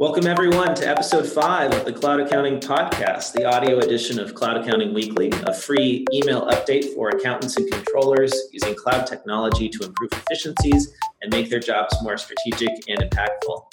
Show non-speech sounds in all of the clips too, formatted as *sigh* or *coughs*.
Welcome, everyone, to episode five of the Cloud Accounting Podcast, the audio edition of Cloud Accounting Weekly, a free email update for accountants and controllers using cloud technology to improve efficiencies and make their jobs more strategic and impactful.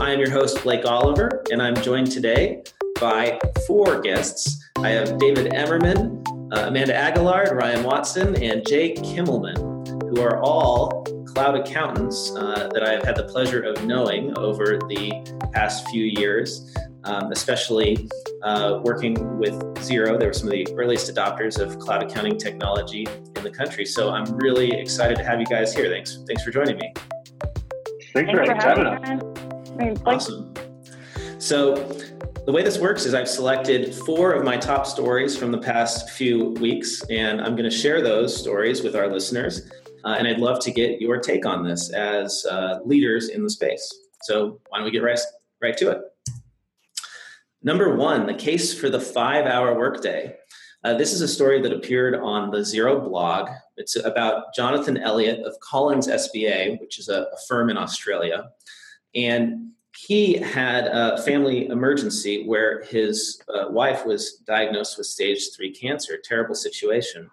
I am your host, Blake Oliver, and I'm joined today by four guests. I have David Emmerman, uh, Amanda Aguillard, Ryan Watson, and Jay Kimelman, who are all cloud accountants uh, that I've had the pleasure of knowing over the past few years, um, especially uh, working with Xero. They were some of the earliest adopters of cloud accounting technology in the country. So I'm really excited to have you guys here. Thanks, thanks for joining me. Thanks, Thanks for, having us. us. Awesome. So the way this works is I've selected four of my top stories from the past few weeks, and I'm going to share those stories with our listeners. Uh, and I'd love to get your take on this as uh, leaders in the space. So why don't we get right, right to it? Number one, the case for the five hour workday. Uh, this is a story that appeared on the Xero blog. It's about Jonathan Elliott of Collins SBA, which is a, a firm in Australia. And he had a family emergency where his uh, wife was diagnosed with stage three cancer, terrible situation.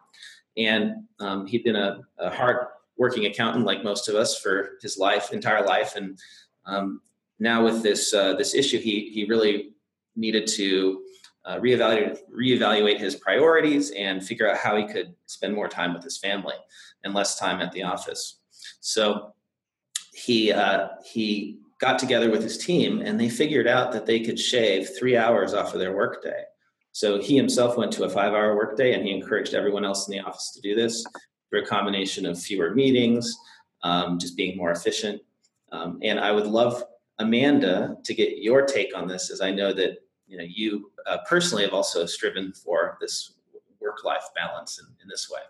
And um, he'd been a, a, hard working accountant, like most of us, for his life, entire life. And um, now with this uh, this issue, he he really needed to uh, reevaluate reevaluate his priorities and figure out how he could spend more time with his family and less time at the office. So he uh, he got together with his team and they figured out that they could shave three hours off of their workday. So he himself went to a five hour workday and he encouraged everyone else in the office to do this through a combination of fewer meetings, um, just being more efficient. Um, and I would love Amanda to get your take on this, as I know that you know you uh, personally have also striven for this work life balance in, in this way.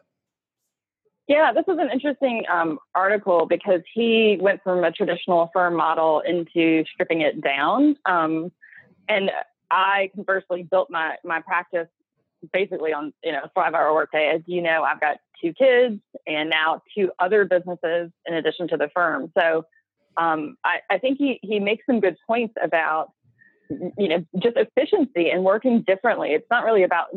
Yeah, this is an interesting um, article because he went from a traditional firm model into stripping it down. Um, and I conversely built my my practice basically on you know five hour workday. As you know, I've got two kids and now two other businesses in addition to the firm. So um, I, I think he he makes some good points about you know just efficiency and working differently. It's not really about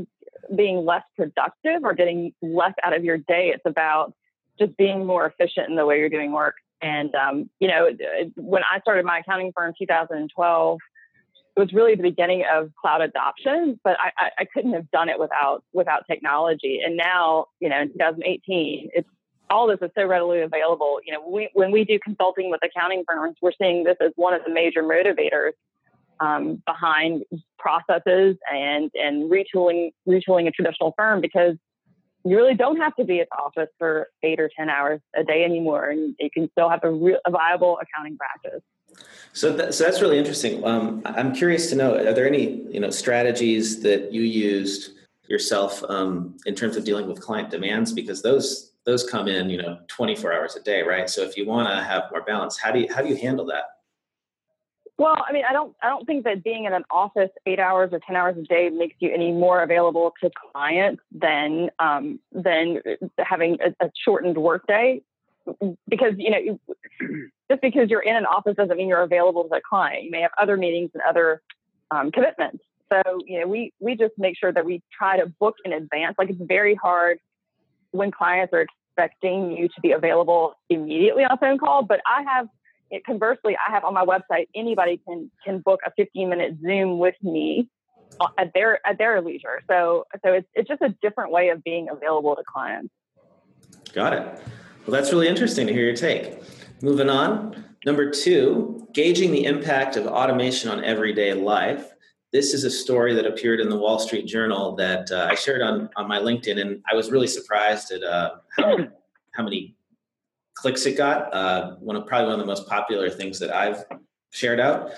being less productive or getting less out of your day. It's about just being more efficient in the way you're doing work. And um, you know, when I started my accounting firm in 2012, it was really the beginning of cloud adoption, but I, I, couldn't have done it without without technology. And now, you know, in 2018, it's all this is so readily available. You know, we, when we do consulting with accounting firms, we're seeing this as one of the major motivators um, behind processes and and retooling retooling a traditional firm because you really don't have to be at the office for eight or ten hours a day anymore, and you can still have a, real, a viable accounting practice. So, that, so that's really interesting. Um, I'm curious to know: Are there any you know strategies that you used yourself um, in terms of dealing with client demands? Because those those come in you know 24 hours a day, right? So, if you want to have more balance, how do you how do you handle that? Well, I mean, I don't I don't think that being in an office eight hours or ten hours a day makes you any more available to clients than um, than having a, a shortened workday because you know *clears throat* just because you're in an office doesn't mean you're available to the client. You may have other meetings and other um, commitments. So you know we we just make sure that we try to book in advance. Like it's very hard when clients are expecting you to be available immediately on a phone call. But I have conversely, I have on my website anybody can can book a 15 minute Zoom with me at their at their leisure. So so it's it's just a different way of being available to clients. Got it. Well, that's really interesting to hear your take. Moving on. Number two, gauging the impact of automation on everyday life. This is a story that appeared in the Wall Street Journal that uh, I shared on, on my LinkedIn, and I was really surprised at uh, how, *clears throat* how many clicks it got. Uh, one of probably one of the most popular things that I've shared out.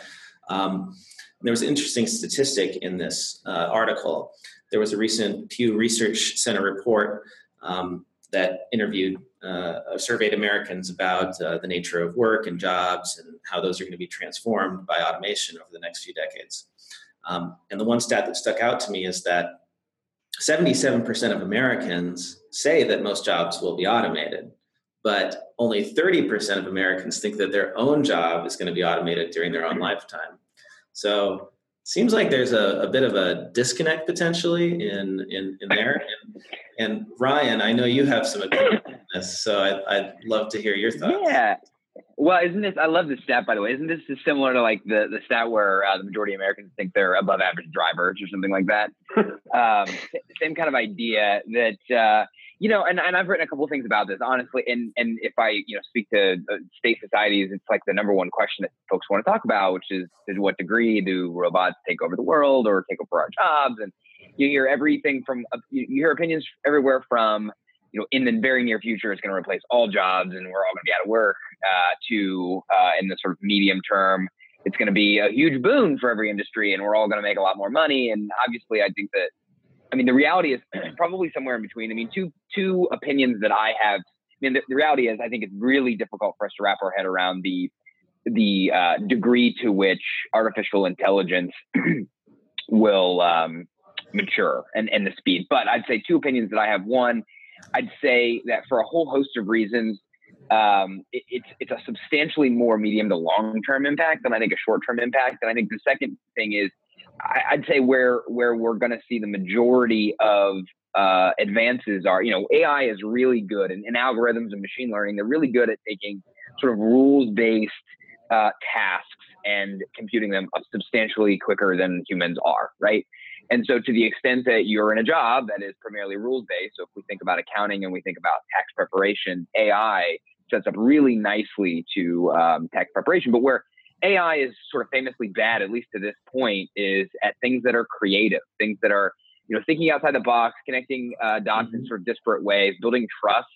Um, there was an interesting statistic in this uh, article. There was a recent Pew Research Center report um, that interviewed uh, surveyed Americans about uh, the nature of work and jobs and how those are going to be transformed by automation over the next few decades. Um, and the one stat that stuck out to me is that 77% of Americans say that most jobs will be automated, but only 30% of Americans think that their own job is going to be automated during their own lifetime. So seems like there's a, a bit of a disconnect potentially in in, in there. And, and Ryan, I know you have some opinion on this, so I, I'd love to hear your thoughts. Yeah. Well, isn't this? I love this stat, by the way. Isn't this similar to like the the stat where uh, the majority of Americans think they're above average drivers or something like that? *laughs* um, same kind of idea that uh, you know, and, and I've written a couple things about this, honestly. And and if I you know speak to uh, state societies, it's like the number one question that folks want to talk about, which is to what degree do robots take over the world or take over our jobs? And you hear everything from uh, you hear opinions everywhere from you know, in the very near future, it's going to replace all jobs and we're all going to be out of work. Uh, to uh, in the sort of medium term, it's going to be a huge boon for every industry, and we're all going to make a lot more money. And obviously, I think that, I mean, the reality is *clears throat* probably somewhere in between. I mean, two two opinions that I have. I mean, the, the reality is, I think it's really difficult for us to wrap our head around the the uh, degree to which artificial intelligence *clears throat* will um, mature and, and the speed. But I'd say two opinions that I have. One, I'd say that for a whole host of reasons, um, it, it's it's a substantially more medium to long term impact than I think a short term impact. And I think the second thing is, I, would say where where we're going to see the majority of uh, advances are, you know, AI is really good, and, and, algorithms and machine learning, they're really good at taking sort of rules based uh, tasks and computing them substantially quicker than humans are, right? And so, to the extent that you're in a job that is primarily rules based, so if we think about accounting and we think about tax preparation, AI sets up really nicely to um, tax preparation. But where AI is sort of famously bad, at least to this point, is at things that are creative, things that are you know thinking outside the box, connecting uh, dots mm-hmm. in sort of disparate ways, building trust,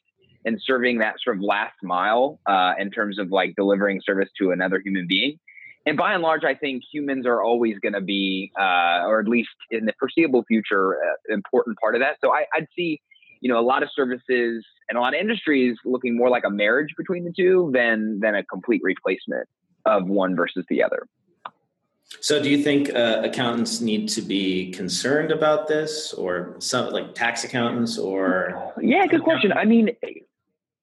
and serving that sort of last mile uh, in terms of like delivering service to another human being. And by and large, I think humans are always going to be, uh, or at least in the foreseeable future, uh, important part of that. So I, I'd see you know, a lot of services and a lot of industries looking more like a marriage between the two than than a complete replacement of one versus the other. So, do you think uh, accountants need to be concerned about this, or some like tax accountants, or? Yeah, good question. I mean,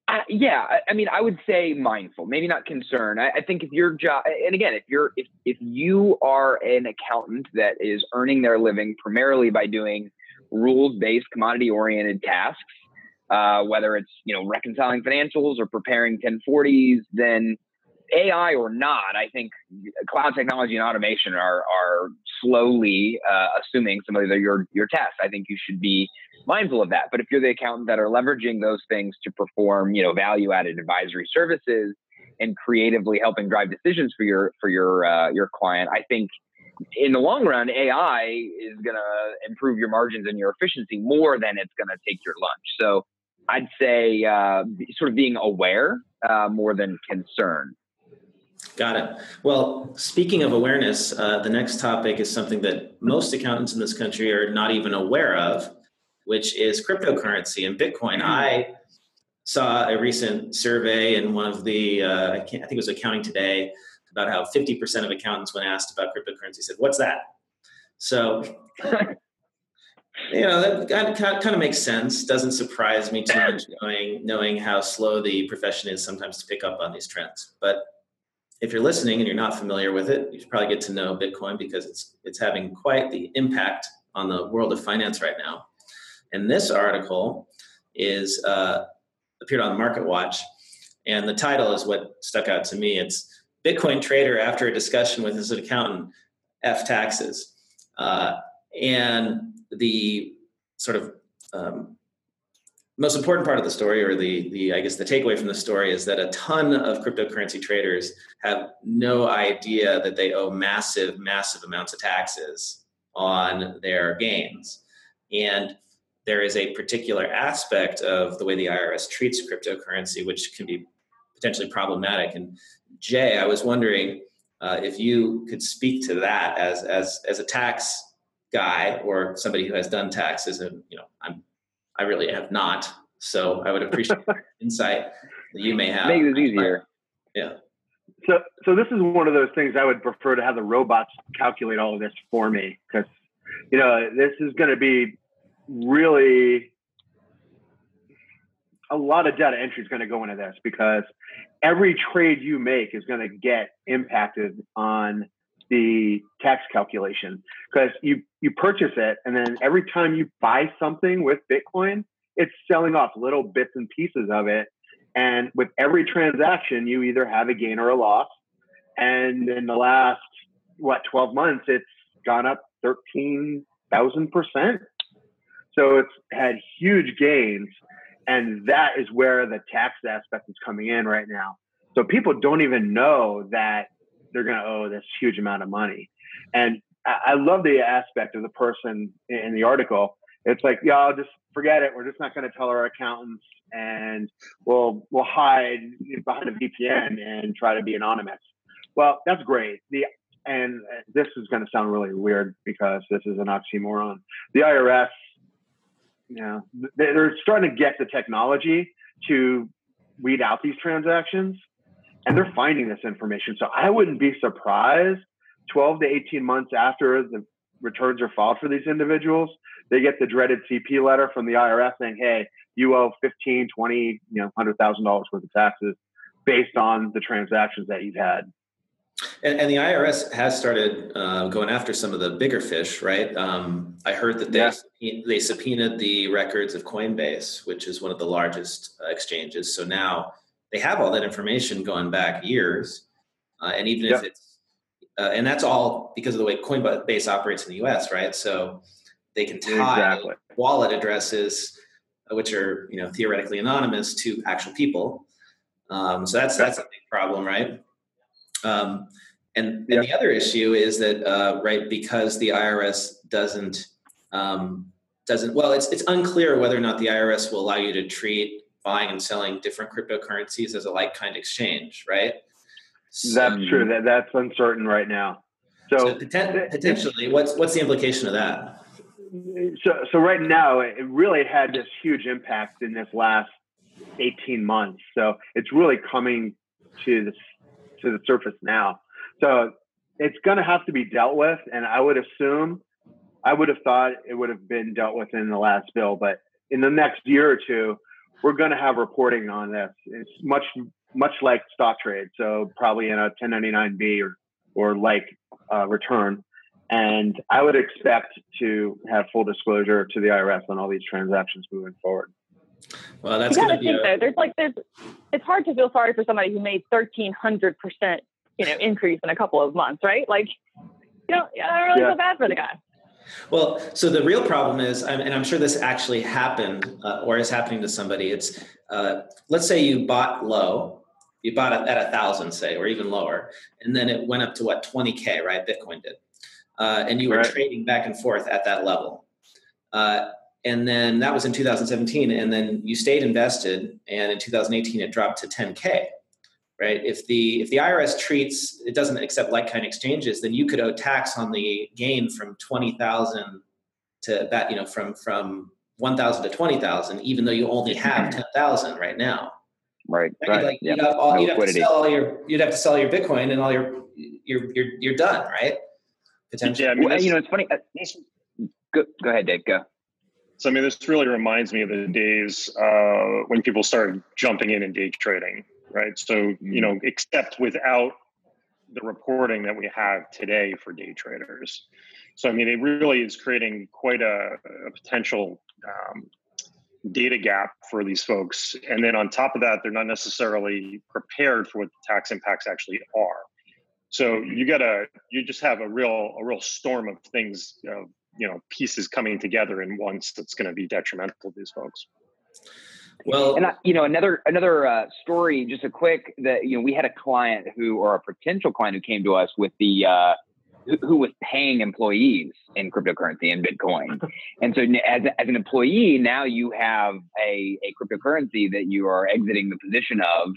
uh, yeah, I, I, mean, I would say mindful, maybe not concerned. I, I, think if your job, and again, if you're if if you are an accountant that is earning their living primarily by doing rules based, commodity oriented tasks, uh, whether it's you know reconciling financials or preparing 1040s, then AI or not, I think cloud technology and automation are are slowly uh, assuming some of the, your your tasks. I think you should be mindful of that. But if you're the accountant that are leveraging those things to perform, you know, value added advisory services and creatively helping drive decisions for your for your uh, your client, I think in the long run, AI is going to improve your margins and your efficiency more than it's going to take your lunch. So I'd say uh, sort of being aware uh, more than concern. Got it. Well, speaking of awareness, uh, the next topic is something that most accountants in this country are not even aware of, which is cryptocurrency and Bitcoin. Mm-hmm. I saw a recent survey in one of the, uh, I, I think it was Accounting Today, about how 50% of accountants, when asked about cryptocurrency, said, What's that? So, *laughs* you know, that kind of makes sense. Doesn't surprise me too much *coughs* knowing, knowing how slow the profession is sometimes to pick up on these trends. But if you're listening and you're not familiar with it, you should probably get to know Bitcoin because it's it's having quite the impact on the world of finance right now. And this article is uh, appeared on MarketWatch, and the title is what stuck out to me. It's Bitcoin trader after a discussion with his accountant, F taxes. Uh, and the sort of um, most important part of the story, or the, the I guess the takeaway from the story, is that a ton of cryptocurrency traders have no idea that they owe massive, massive amounts of taxes on their gains. And there is a particular aspect of the way the IRS treats cryptocurrency, which can be potentially problematic. And Jay, I was wondering uh, if you could speak to that as as as a tax guy or somebody who has done taxes, and you know, I'm I really have not, so I would appreciate *laughs* insight that you may have. Make it easier. Yeah. So, so this is one of those things I would prefer to have the robots calculate all of this for me because, you know, this is going to be really a lot of data entry is going to go into this because every trade you make is going to get impacted on the tax calculation because you you purchase it and then every time you buy something with Bitcoin, it's selling off little bits and pieces of it. And with every transaction, you either have a gain or a loss. And in the last what 12 months, it's gone up 13,000 percent. So it's had huge gains, and that is where the tax aspect is coming in right now. So people don't even know that they're going to owe this huge amount of money. And I, love the aspect of the person in the article. It's like, yeah, I'll just forget it. We're just not going to tell our accountants, and we'll we'll hide behind a VPN and try to be anonymous. Well, that's great. The and this is going to sound really weird because this is an oxymoron. The IRS, you know, they're starting to get the technology to weed out these transactions and they're finding this information. So I wouldn't be surprised 12 to 18 months after the returns are filed for these individuals, they get the dreaded CP letter from the IRS saying, hey, you owe 15, 20, you know, $100,000 worth of taxes based on the transactions that you've had. And, and the IRS has started uh, going after some of the bigger fish, right? Um, I heard that they yeah. they subpoenaed the records of Coinbase, which is one of the largest uh, exchanges. So now they have all that information going back years, uh, and even if it's uh, and that's all because of the way Coinbase operates in the U.S., right? So they can tie exactly. wallet addresses, uh, which are you know theoretically anonymous, to actual people. Um, so that's that's a big problem, right? Um, and, and the other issue is that uh, right because the IRS doesn't um, doesn't well, it's it's unclear whether or not the IRS will allow you to treat buying and selling different cryptocurrencies as a like kind exchange, right? So, that's true. That that's uncertain right now. So, so poten- potentially, what's what's the implication of that? So so right now, it really had this huge impact in this last eighteen months. So it's really coming to the to the surface now. So it's going to have to be dealt with, and I would assume, I would have thought it would have been dealt with in the last bill, but in the next year or two, we're going to have reporting on this. It's much much like stock trade, so probably in a 1099B or or like uh, return. And I would expect to have full disclosure to the IRS on all these transactions moving forward. Well, that's going to be. Think, a... though, there's like there's it's hard to feel sorry for somebody who made thirteen hundred percent you know increase in a couple of months, right? Like, you know, I don't really yeah. feel bad for the guy. Well, so the real problem is, and I'm sure this actually happened uh, or is happening to somebody. It's uh, let's say you bought low, you bought it at a thousand, say, or even lower, and then it went up to what 20k, right? Bitcoin did, uh, and you were right. trading back and forth at that level. Uh, and then that was in 2017, and then you stayed invested, and in 2018 it dropped to 10k right? If the if the IRS treats it doesn't accept like kind exchanges, then you could owe tax on the gain from twenty thousand to that you know from from one thousand to twenty thousand, even though you only have ten thousand right now. Right. Right. Like yeah. you'd, have all, no you'd have to sell all your you'd have to sell your Bitcoin and all your you're you're you're done, right? Potentially. Yeah, I mean, well, you know, it's funny. Uh, go, go ahead, Dave. Go. So I mean, this really reminds me of the days uh, when people started jumping in and day trading right? So, you mm-hmm. know, except without the reporting that we have today for day traders. So, I mean, it really is creating quite a, a potential um, data gap for these folks. And then on top of that, they're not necessarily prepared for what the tax impacts actually are. So you got to, you just have a real, a real storm of things, uh, you know, pieces coming together in once that's going to be detrimental to these folks. Well, and I, you know, another another uh, story, just a quick that you know, we had a client who, or a potential client who came to us with the uh, who, who was paying employees in cryptocurrency and Bitcoin, *laughs* and so as as an employee, now you have a a cryptocurrency that you are exiting the position of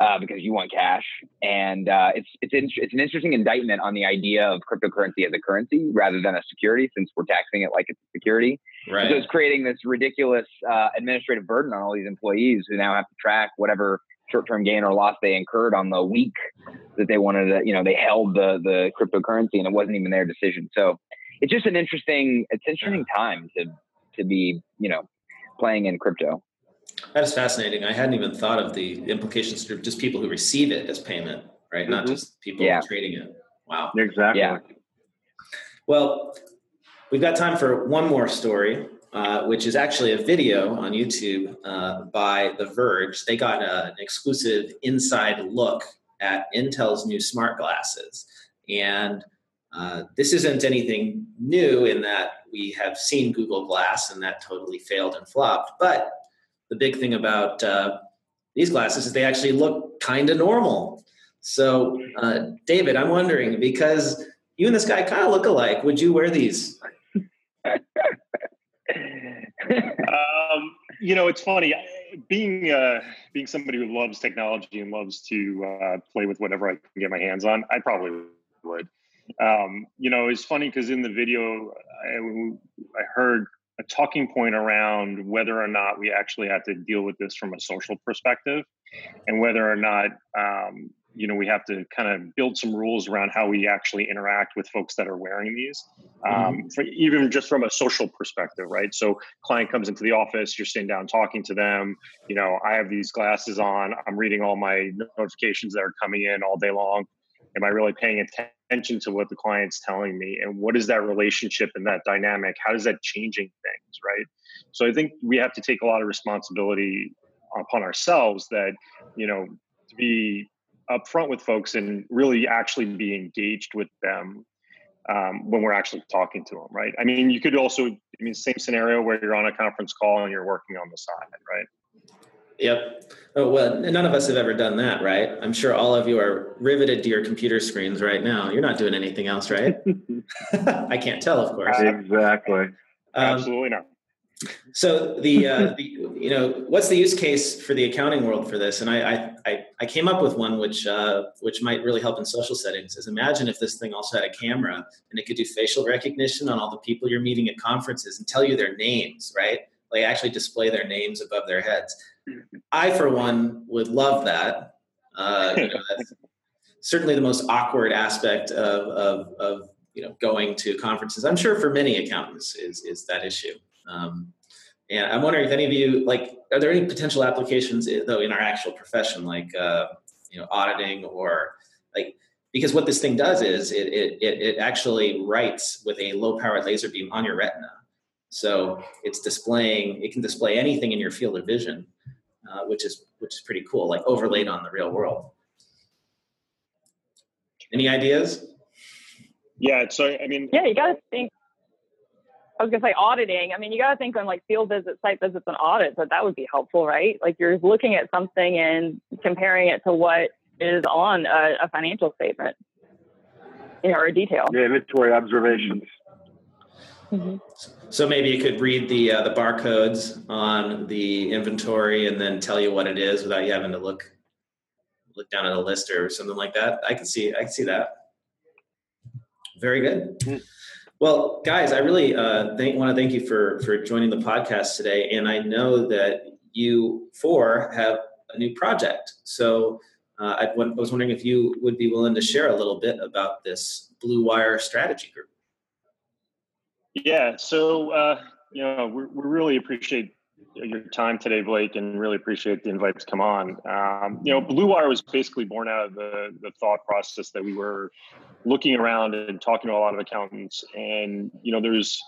uh, because you want cash. And uh, it's it's in, it's an interesting indictment on the idea of cryptocurrency as a currency rather than a security, since we're taxing it like it's a security. Right. So it's creating this ridiculous uh, administrative burden on all these employees who now have to track whatever short-term gain or loss they incurred on the week that they wanted to, you know, they held the the cryptocurrency and it wasn't even their decision. So it's just an interesting, it's interesting time to to be, you know, playing in crypto. That is fascinating. I hadn't even thought of the implications for just people who receive it as payment, right? Mm-hmm. Not just people yeah. trading it. Wow. Exactly. Yeah. Well, we've got time for one more story, uh, which is actually a video on YouTube uh, by The Verge. They got a, an exclusive inside look at Intel's new smart glasses. And uh, this isn't anything new in that we have seen Google Glass and that totally failed and flopped. But the big thing about uh, these glasses is they actually look kind of normal. So, uh, David, I'm wondering because you and this guy kind of look alike, would you wear these? *laughs* um, you know, it's funny being uh, being somebody who loves technology and loves to uh, play with whatever I can get my hands on. I probably would. Um, you know, it's funny because in the video, I, I heard a talking point around whether or not we actually have to deal with this from a social perspective, and whether or not um, you know we have to kind of build some rules around how we actually interact with folks that are wearing these um, mm-hmm. for, even just from a social perspective right so client comes into the office you're sitting down talking to them you know i have these glasses on i'm reading all my notifications that are coming in all day long am i really paying attention to what the client's telling me and what is that relationship and that dynamic how is that changing things right so i think we have to take a lot of responsibility upon ourselves that you know to be upfront with folks and really actually be engaged with them um, when we're actually talking to them, right? I mean, you could also, I mean, same scenario where you're on a conference call and you're working on the side, right? Yep. Oh, well, none of us have ever done that, right? I'm sure all of you are riveted to your computer screens right now. You're not doing anything else, right? *laughs* *laughs* I can't tell, of course. Exactly. Um, Absolutely not. So the, uh, *laughs* the, you know what's the use case for the accounting world for this? And I I, I came up with one which uh, which might really help in social settings. Is imagine if this thing also had a camera and it could do facial recognition on all the people you're meeting at conferences and tell you their names, right? Like actually display their names above their heads. I for one would love that. Uh, you know, certainly the most awkward aspect of, of, of you know going to conferences. I'm sure for many accountants is is that issue. Um, and I'm wondering if any of you like, are there any potential applications eh, though in our actual profession, like uh, you know auditing or like because what this thing does is it, it, it actually writes with a low powered laser beam on your retina. So it's displaying, it can display anything in your field of vision, uh, which is which is pretty cool, like overlaid on the real world. Any ideas? Yeah, so I mean, yeah, you got to think I was gonna say auditing. I mean, you got to think on like field visits, site visits, and audits. That that would be helpful, right? Like you're looking at something and comparing it to what is on a, a financial statement, you know, or a detail. Yeah, inventory observations. Mm-hmm. So maybe you could read the uh, the barcodes on the inventory and then tell you what it is without you having to look look down at a list or something like that. I can see I can see that. Very good. Mm-hmm. Well, guys, I really uh, thank, want to thank you for for joining the podcast today, and I know that you four have a new project. So uh, I was wondering if you would be willing to share a little bit about this Bluewire Strategy Group. Yeah, so uh, you know we, we really appreciate your time today, Blake, and really appreciate the invite to come on. Um, you know, Bluewire was basically born out of the, the thought process that we were looking around and talking to a lot of accountants, and you know, there's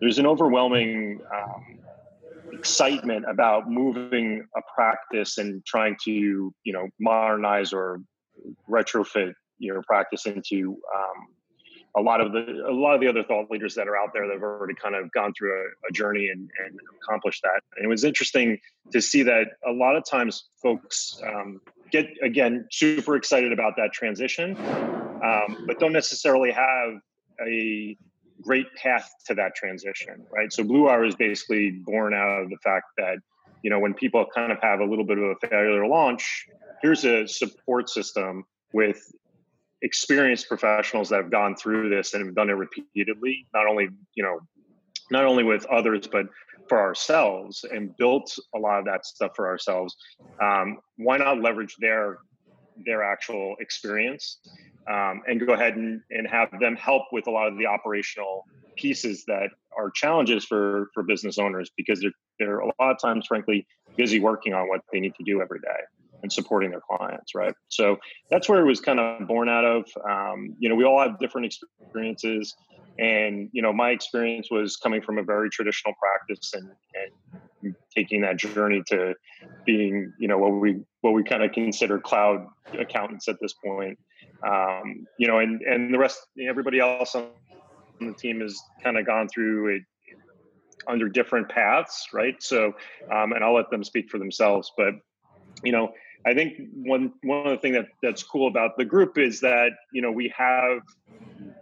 there's an overwhelming um, excitement about moving a practice and trying to you know modernize or retrofit your practice into um, a lot of the a lot of the other thought leaders that are out there that have already kind of gone through a, a journey and, and, accomplished that. And it was interesting to see that a lot of times folks um, get again super excited about that transition, um, but don't necessarily have a great path to that transition, right? So Bluewire is basically born out of the fact that you know when people kind of have a little bit of a failure launch, here's a support system with experienced professionals that have gone through this and have done it repeatedly not only you know not only with others but for ourselves and built a lot of that stuff for ourselves um, why not leverage their their actual experience um, and go ahead and, and have them help with a lot of the operational pieces that are challenges for for business owners because they're they're a lot of times frankly busy working on what they need to do every day and supporting their clients, right? So that's where it was kind of born out of. Um, you know, we all have different experiences, and you know, my experience was coming from a very traditional practice and, and taking that journey to being, you know, what we what we kind of consider cloud accountants at this point. Um, you know, and and the rest, everybody else on the team has kind of gone through it under different paths, right? So, um, and I'll let them speak for themselves. But you know, I think one one of the things that that's cool about the group is that you know we have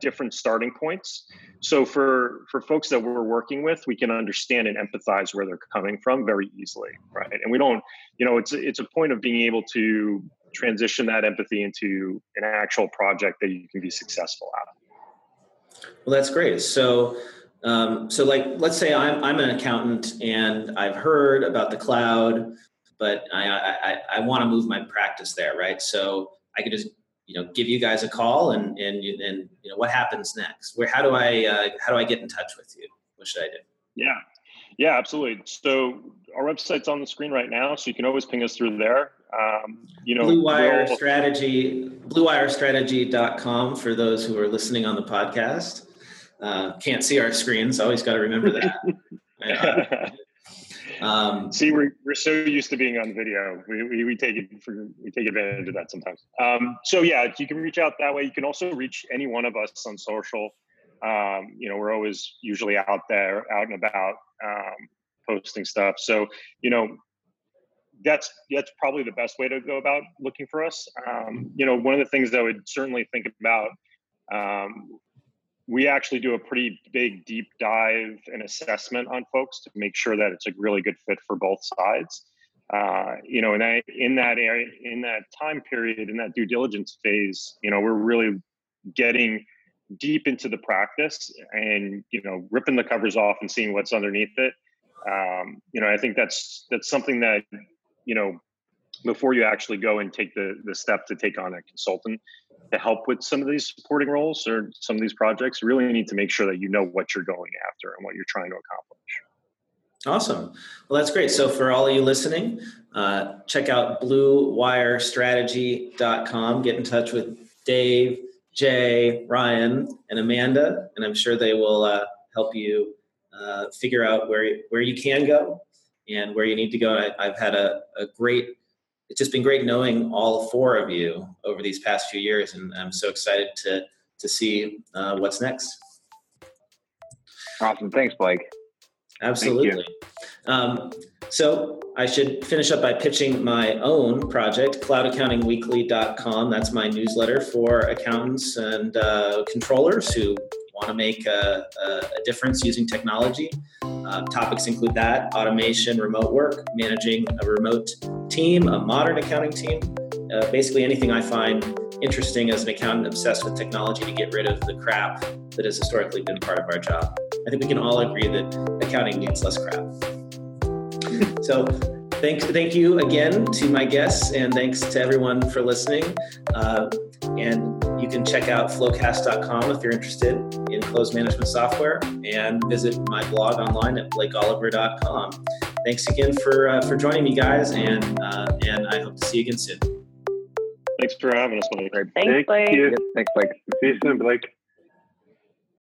different starting points. So for for folks that we're working with, we can understand and empathize where they're coming from very easily, right? And we don't, you know, it's it's a point of being able to transition that empathy into an actual project that you can be successful at. Well, that's great. So um, so like, let's say I'm, I'm an accountant and I've heard about the cloud, but I, I, I want to move my practice there. Right. So I could just, you know, give you guys a call and, and, and, you know, what happens next? Where, how do I, uh, how do I get in touch with you? What should I do? Yeah. Yeah, absolutely. So our website's on the screen right now, so you can always ping us through there. Um, you know, Bluewire we'll, Strategy, bluewirestrategy.com for those who are listening on the podcast. Uh, can't see our screens. Always got to remember that. *laughs* um, see, we're, we're so used to being on video. We, we, we take it for, we take advantage of that sometimes. Um, so yeah, you can reach out that way. You can also reach any one of us on social. Um, you know, we're always usually out there, out and about, um, posting stuff. So you know, that's that's probably the best way to go about looking for us. Um, you know, one of the things that I would certainly think about um, we actually do a pretty big deep dive and assessment on folks to make sure that it's a really good fit for both sides. Uh, you know, and I, in that area, in that time period, in that due diligence phase, you know, we're really getting deep into the practice and you know ripping the covers off and seeing what's underneath it. Um, you know, I think that's that's something that you know before you actually go and take the the step to take on a consultant to help with some of these supporting roles or some of these projects you really need to make sure that you know what you're going after and what you're trying to accomplish. Awesome. Well that's great. So for all of you listening uh, check out bluewirestrategy.com get in touch with dave jay ryan and amanda and i'm sure they will uh, help you uh, figure out where, where you can go and where you need to go. I, have had a, a great it's just been great knowing all four of you over these past few years, and I'm so excited to to see uh, what's next. Awesome, thanks, Blake. Absolutely. Um, so I should finish up by pitching my own project, cloudaccountingweekly.com. That's my newsletter for accountants and uh, controllers who want to make a, a, difference using technology. Uh, topics include that automation, remote work, managing a remote team, a modern accounting team, uh, basically anything I find interesting as an accountant obsessed with technology to get rid of the crap that has historically been part of our job. I think we can all agree that accounting needs less crap. *laughs* so, thank, thank you again to my guests, and thanks to everyone for listening. Uh, and you can check out floqast.com if you're interested in closed management software and visit my blog online at blakeoliver.com. Thanks again for uh, for joining me, guys, and uh, and I hope to see you again soon. Thanks for having us, Blake. Thanks, Blake. Thank you. Thanks, Blake. See you soon, Blake.